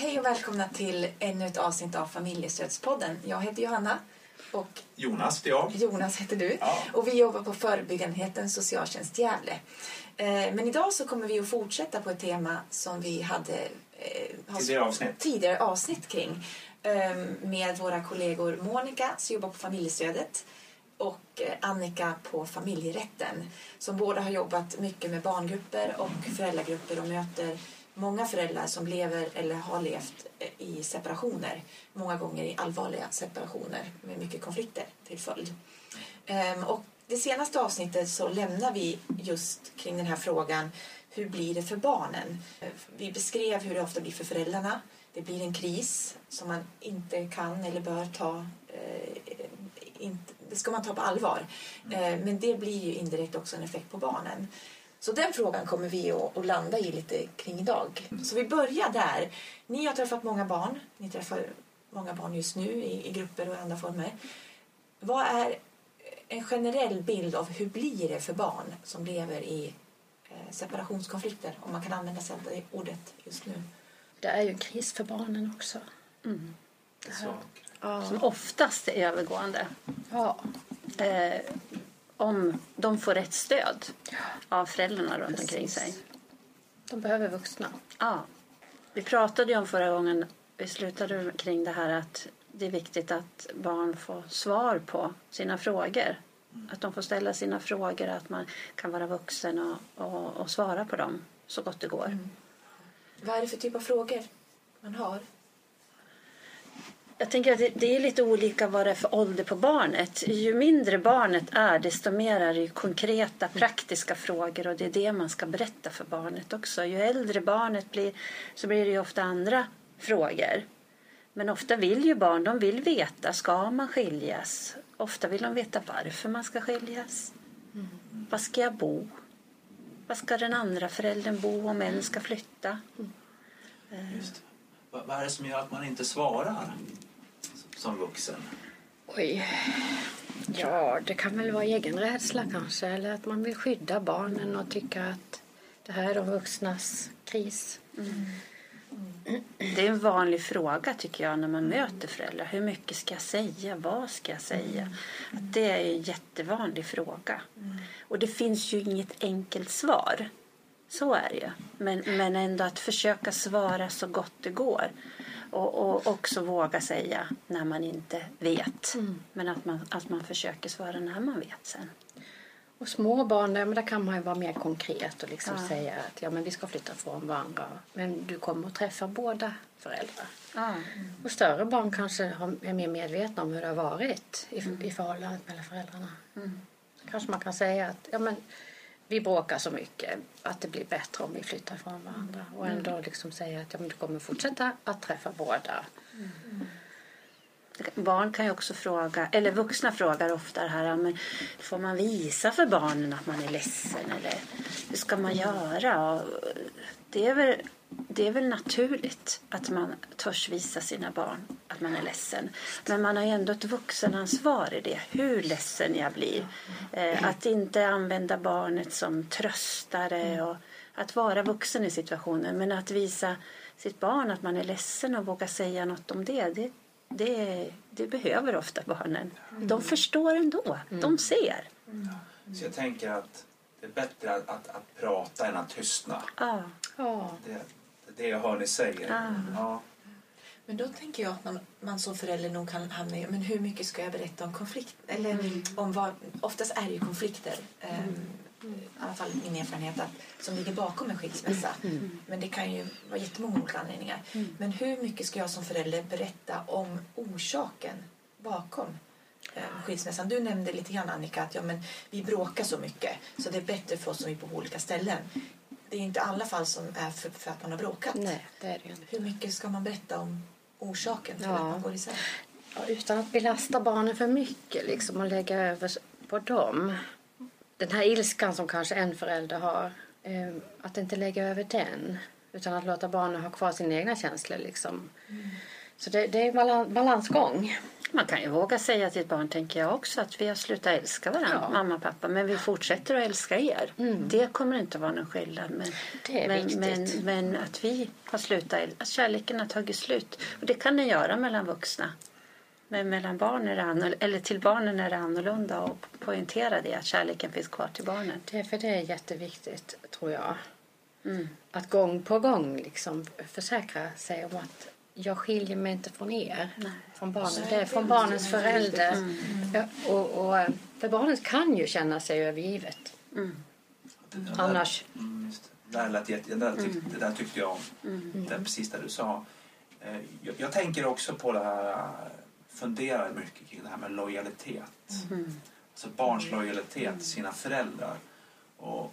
Hej och välkomna till ännu ett avsnitt av Familjestödspodden. Jag heter Johanna och Jonas heter jag. Jonas heter du. Ja. Och vi jobbar på förebyggandenheten Socialtjänst Gävle. Eh, Men idag så kommer vi att fortsätta på ett tema som vi hade eh, Tidigare avsnitt. tidigare avsnitt kring eh, med våra kollegor Monica som jobbar på familjestödet och eh, Annika på familjerätten som båda har jobbat mycket med barngrupper och föräldragrupper och möter många föräldrar som lever eller har levt eh, i separationer. Många gånger i allvarliga separationer med mycket konflikter till följd. Ehm, Och det senaste avsnittet så lämnar vi just kring den här frågan hur blir det för barnen? Vi beskrev hur det ofta blir för föräldrarna. Det blir en kris som man inte kan eller bör ta eh, det ska man ta på allvar. Eh, men det blir ju indirekt också en effekt på barnen. Så den frågan kommer vi att, landa i lite kring idag. Så vi börjar där. Ni har träffat många barn. Ni träffar många barn just nu i, i grupper och i andra former. Vad är en generell bild av hur blir det för barn som lever i eh, separationskonflikter? Om man kan använda sig av det ordet just nu. Det är ju en kris för barnen också. Så. som oftast är övergående. Ja. Eh, om de får rätt stöd av föräldrarna runt omkring Precis. sig. De behöver vuxna. Ja. Vi pratade ju om förra gången, vi slutade kring det här att det är viktigt att barn får svar på sina frågor. Att de får ställa sina frågor, att man kan vara vuxen och, och, och svara på dem så gott det går. Vad är det för typ av frågor man har? Jag tänker att det, det är lite olika vad det är för ålder på barnet. Ju mindre barnet är desto mer är det konkreta praktiska frågor och det är det man ska berätta för barnet också. Ju äldre barnet blir så blir det ju ofta andra frågor. Men ofta vill ju barn, de vill veta, ska man skiljas? Ofta vill de veta varför man ska skiljas. Var ska jag bo? Var ska den andra föräldern bo om en ska flytta? Just. Vad, vad är det som gör att man inte svarar som vuxen? Oj. Ja, det kan väl vara egen rädsla kanske. Eller att man vill skydda barnen och tycka att det här är de vuxnas kris. Det är en vanlig fråga tycker jag när man möter föräldrar. Hur mycket ska jag säga? Vad ska jag säga? Att det är en jättevanlig fråga. Och det finns ju inget enkelt svar. Så är det ju. Men, men ändå att försöka svara så gott det går. Och, och också våga säga när man inte vet. Men att man, att man försöker svara när man vet sen. Och små barn, där, men där kan man ju vara mer konkret och liksom Ja. säga att ja, men vi ska flytta från varandra. Men du kommer att träffa båda föräldrar. Ja. Och större barn kanske är mer medvetna om hur det har varit i, i förhållandet mellan föräldrarna. Kanske man kan säga att ja, men, vi bråkar så mycket att det blir bättre om vi flyttar från varandra. Och ändå liksom säga att ja, men du kommer fortsätta att träffa båda. Barn kan ju också fråga, eller vuxna frågar ofta det här, men får man visa för barnen att man är ledsen eller hur ska man göra? Och det, är väl, det är väl naturligt att man törs visa sina barn att man är ledsen. Men man har ju ändå ett vuxenansvar i det, hur ledsen jag blir. Eh, att inte använda barnet som tröstare och att vara vuxen i situationen. Men att visa sitt barn att man är ledsen och våga säga något om det, det det, det behöver ofta barnen. De förstår ändå. De ser. Så jag tänker att det är bättre att, att, att prata än att tystna. Ja. Ja, Det, det är det jag hör ni säger. Ah. Ja. Men då tänker jag att man, man som förälder nog kan hamna i men hur mycket ska jag berätta om konflikt? Eller om vad, oftast är det ju konflikter. ehm, I alla fall min erfarenhet att, som ligger bakom en skilsmässa. Men det kan ju vara jättemånga olika anledningar. Men hur mycket ska jag som förälder berätta om orsaken bakom eh, skilsmässan? Du nämnde lite grann Annika att ja, men vi bråkar så mycket så det är bättre för oss om vi bor på olika ställen. Det är inte alla fall som är för, för att man har bråkat. nej det är det inte. Hur mycket ska man berätta om orsaken till Ja. att man går isär? Ja, utan att belasta barnen för mycket liksom, och lägga över på dem. Den här ilskan som kanske en förälder har, eh, att inte lägga över den. Utan att låta barnen ha kvar sina egna känslor. Liksom. Så det, det är en balan- balansgång. Man kan ju våga säga till ett barn, tänker jag också, att vi har slutat älska varandra, Ja. mamma och pappa, men vi fortsätter att älska er. Det kommer inte att vara någon skillnad. Men, Det är men, viktigt. men, men att vi har slutat att kärleken har tagit slut. Och det kan den göra mellan vuxna. Men mellan barn är det annorlunda, eller till barnen är det annorlunda och poängtera det, att kärleken finns kvar till barnen. Det, för det är jätteviktigt, tror jag. Mm. Att gång på gång liksom försäkra sig om att jag skiljer mig inte från er, från barnen. Det är från barnens förälder. Mm. Ja, och, och, för barnet kan ju känna sig övergivet. Mm. Där- Annars. Mm, just det. Där, lät det, där tyck, det där tyckte jag om. Mm. Det precis det du sa. Eh, Jag, jag tänker också på det här, eh, funderar mycket kring det här med lojalitet. Mm. Alltså barns lojalitet till sina föräldrar. Och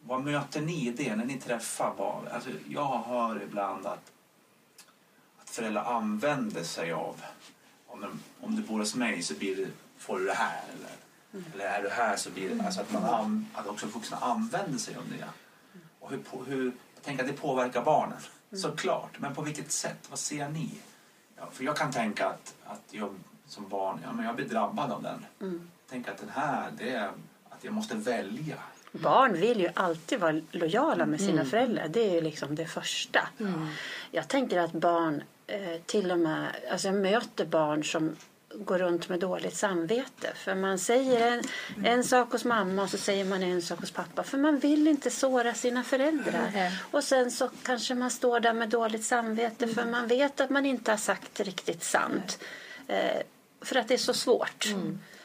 vad möter ni i det när ni träffar barn? Alltså jag hör ibland att föräldrar använder sig av om, de, om du bor hos mig så blir det, får du det här. Eller, eller är du här så blir det... Alltså att, man an, att också vuxna använder sig av det. Och hur, hur, jag tänker att det påverkar barnen, såklart. Men på vilket sätt? Vad ser ni? Ja, för jag kan tänka att, att jag som barn ja, men jag blir drabbad av den. Mm. Tänk att den här, det är att jag måste välja. Barn vill ju alltid vara lojala med sina föräldrar. Det är ju liksom det första. Jag tänker att barn eh, till och med... Alltså jag möter barn som går runt med dåligt samvete. För man säger en, en sak hos mamma och så säger man en sak hos pappa. För man vill inte såra sina föräldrar. Och sen så kanske man står där med dåligt samvete för man vet att man inte har sagt riktigt sant. Eh, för att det är så svårt. Eh,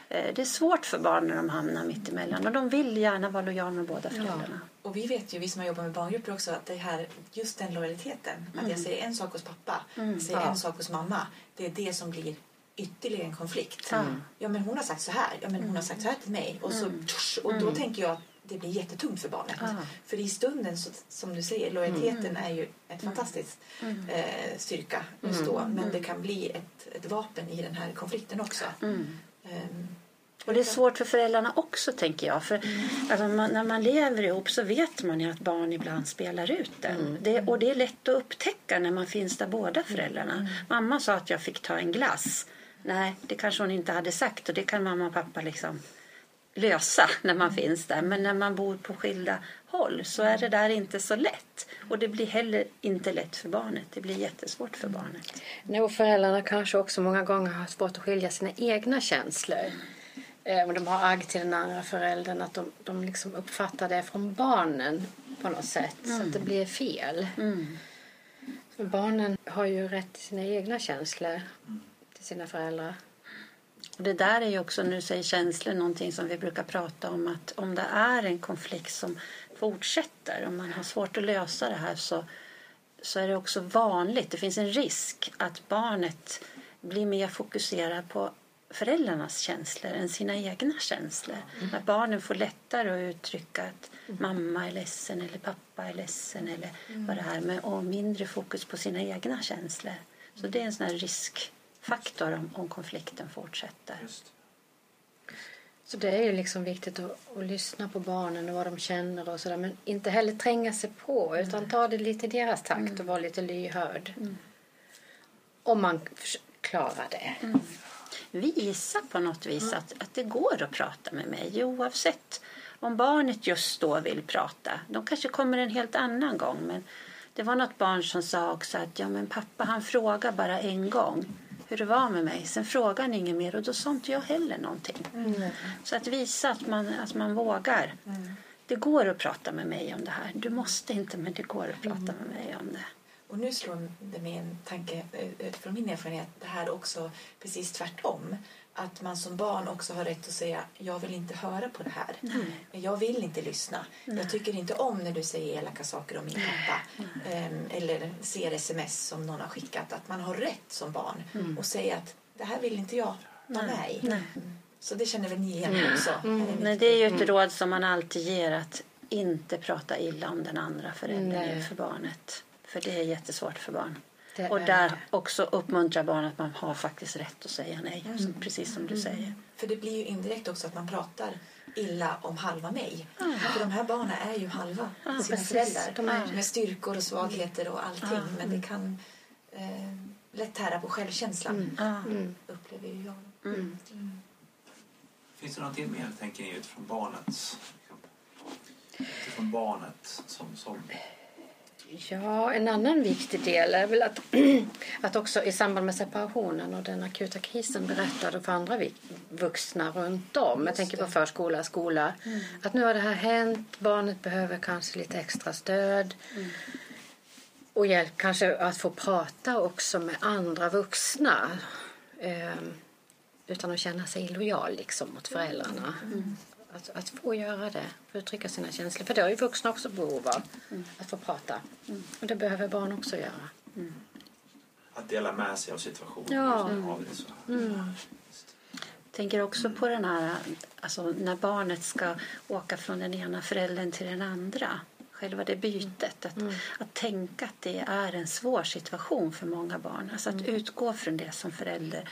Det är svårt för barn när de hamnar mitt emellan och de vill gärna vara lojala med båda föräldrarna. Och vi vet ju, vi som har jobbat med barngrupper också, att det här, just den lojaliteten. Att jag säger en sak hos pappa, jag säger Ja. en sak hos mamma. Det är det som blir ytterligare en konflikt. Ja. Ja men hon har sagt så här, ja men hon har sagt så här till mig. Och, så, tsch, och då tänker jag att det blir jättetungt för barnet. Ja. För i stunden, så, som du säger, lojaliteten är ju ett fantastiskt eh, styrka just då. Men det kan bli ett, ett vapen i den här konflikten också. Mm. Ehm, Och det är svårt för föräldrarna också tänker jag. För alltså, man, när man lever ihop så vet man ju att barn ibland spelar ut den. Det, och det är lätt att upptäcka när man finns där båda föräldrarna. Mamma sa att jag fick ta en glass. Nej, det kanske hon inte hade sagt och det kan mamma och pappa liksom lösa när man finns där. Men när man bor på skilda håll så är det där inte så lätt. Och det blir heller inte lätt för barnet. Det blir jättesvårt för barnet. Nej, och föräldrarna kanske också många gånger har svårt att skilja sina egna känslor. Eh, och de har agg till den andra föräldern, att de, de liksom uppfattar det från barnen på något sätt, så att det blir fel. För barnen har ju rätt till sina egna känslor, till sina föräldrar. Och det där är ju också, när du säger känslor, någonting som vi brukar prata om att om det är en konflikt som fortsätter, om man har svårt att lösa det här så, så är det också vanligt, det finns en risk att barnet blir mer fokuserad på föräldrarnas känslor än sina egna känslor. Att barnen får lättare att uttrycka att mamma är ledsen eller pappa är ledsen eller vad det här med och mindre fokus på sina egna känslor. Så det är en sån här riskfaktor om, om konflikten fortsätter. Just. Så det är ju liksom viktigt att, att lyssna på barnen och vad de känner och sådär. Men inte heller tränga sig på utan ta det lite i deras takt och vara lite lyhörd. Om man klarar det. Visa på något vis att, att det går att prata med mig oavsett om barnet just då vill prata. De kanske kommer en helt annan gång men det var något barn som sa också att ja men pappa han frågar bara en gång hur det var med mig. Sen frågar han inget mer och då sa inte jag heller någonting. Så att visa att man, att man vågar. Det går att prata med mig om det här. Du måste inte men det går att prata med mig om det. Och nu slår det mig en tanke eh, utifrån min erfarenhet. Det här också precis tvärtom. Att man som barn också har rätt att säga jag vill inte höra på det här. Jag vill inte lyssna. Jag tycker inte om när du säger elaka saker om min pappa. Ehm, eller ser sms som någon har skickat. Att man har rätt som barn och säga att det här vill inte jag vara med i. Mm. Så det känner väl ni igen också? Är det Men det är ju ett råd som man alltid ger att inte prata illa om den andra föräldern Nej. inför barnet. För det är jättesvårt för barn. Det och är där det. också uppmuntrar barn att man har faktiskt rätt att säga nej. Så Precis som du säger. För det blir ju indirekt också att man pratar illa om halva mig. För de här barnen är ju halva sina precis. föräldrar. De är- Med styrkor och svagheter och allting. Men det kan eh, lätt tära på självkänslan, Ja. upplever ju jag. Mm. Finns det någonting mer, tänker ni, utifrån barnets... Utifrån barnet som... som Ja, en annan viktig del är väl att, att också i samband med separationen och den akuta krisen berättade för andra vuxna runt om. Jag tänker på förskola, skola. Att nu har det här hänt, barnet behöver kanske lite extra stöd. Och hjälp kanske att få prata också med andra vuxna. Eh, utan att känna sig illojal liksom mot föräldrarna. Att, att få göra det, få uttrycka sina känslor. För det har ju vuxna också behov av, att få prata. Och det behöver barn också göra. att dela med sig av situationen. Ja. Vi det så här. tänker också på den här, alltså när barnet ska åka från den ena föräldern till den andra. Själva det bytet. Att, att tänka att det är en svår situation för många barn. Alltså att utgå från det som förälder.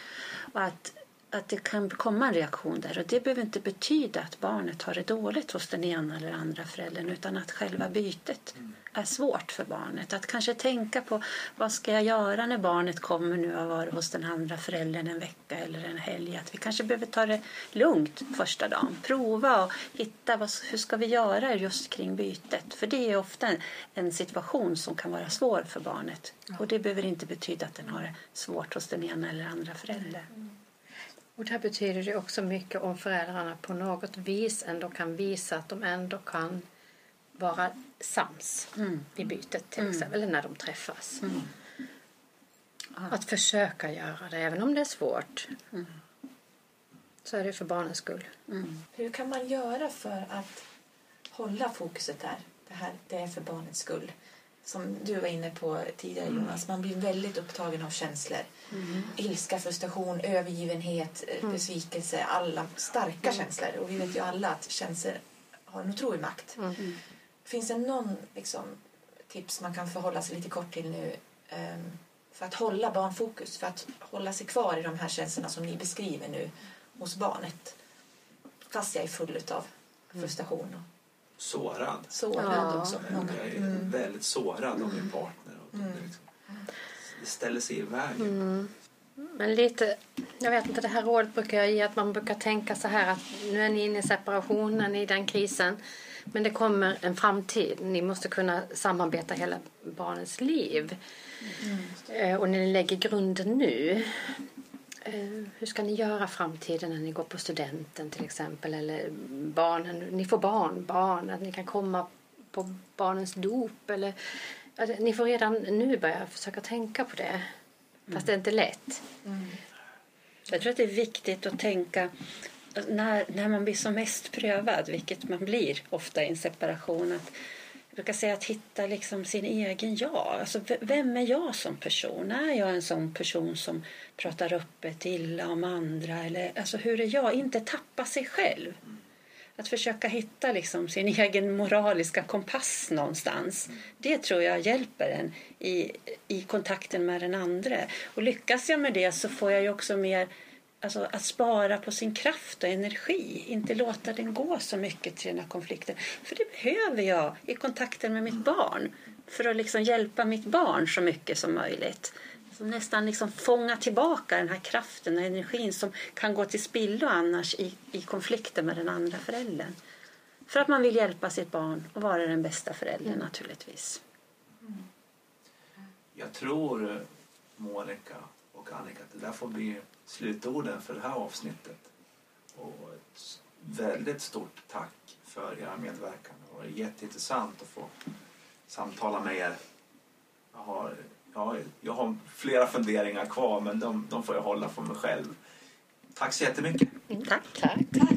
Och att, att det kan komma en reaktion där. Och det behöver inte betyda att barnet har det dåligt hos den ena eller andra föräldern. Utan att själva bytet är svårt för barnet. Att kanske tänka på vad ska jag göra när barnet kommer nu och varit hos den andra föräldern en vecka eller en helg. Att vi kanske behöver ta det lugnt första dagen. Prova och hitta vad, hur ska vi göra just kring bytet. För det är ofta en, en situation som kan vara svår för barnet. Och det behöver inte betyda att den har det svårt hos den ena eller andra föräldern. Och där betyder det också mycket om föräldrarna på något vis ändå kan visa att de ändå kan vara sams i bytet till exempel, eller när de träffas. Att försöka göra det, även om det är svårt. Så är det för barnens skull. Hur kan man göra för att hålla fokuset där? Det här det är för barnets skull. Som du var inne på tidigare Jonas, man blir väldigt upptagen av känslor. Ilska, frustration, övergivenhet, eh, besvikelse, alla starka känslor. Och vi vet ju alla att känslor har en otrolig makt. Finns det någon liksom, tips man kan förhålla sig lite kort till nu ehm, för att hålla barnfokus, för att hålla sig kvar i de här känslorna som ni beskriver nu hos barnet? Fast jag är full av frustration och Sårad. sårad Ja. också. Många. Jag är väldigt sårad av min partner. Och det, liksom, det ställer sig i vägen. Men lite, jag vet inte, det här rådet brukar jag ge att man brukar tänka så här att nu är ni inne i separationen, i den krisen. Men det kommer en framtid. Ni måste kunna samarbeta hela barnets liv. Eh, Och ni lägger grunden nu. Eh, hur ska ni göra framtiden när ni går på studenten till exempel? Eller barnen, ni får barn, barn, att ni kan komma på barnens dop. Eller, att ni får redan nu börja försöka tänka på det. Fast det är inte lätt. Mm. Jag tror att det är viktigt att tänka när, när man blir som mest prövad, vilket man blir ofta i en separation. Att, jag brukar säga att hitta liksom sin egen jag. Alltså, vem är jag som person? Är jag en sån person som pratar öppet illa om andra? Eller, alltså, hur är jag? Inte tappa sig själv. Att försöka hitta liksom sin egen moraliska kompass någonstans. Det tror jag hjälper en i, i kontakten med den andra. Och lyckas jag med det så får jag ju också mer alltså, att spara på sin kraft och energi. Inte låta den gå så mycket till den här konflikten. För det behöver jag i kontakten med mitt barn. För att liksom hjälpa mitt barn så mycket som möjligt. Så nästan liksom fånga tillbaka den här kraften och energin som kan gå till spillo annars i, i konflikten med den andra föräldern. För att man vill hjälpa sitt barn och vara den bästa föräldern naturligtvis. Jag tror, eh, Monica och Annika, att det där får bli slutorden för det här avsnittet. Och ett väldigt stort tack för era medverkan. Det var jätteintressant att få samtala med er. Jag har, jag har, jag har flera funderingar kvar men de, de får jag hålla för mig själv. Tack så jättemycket. Tack! Tack. Tack!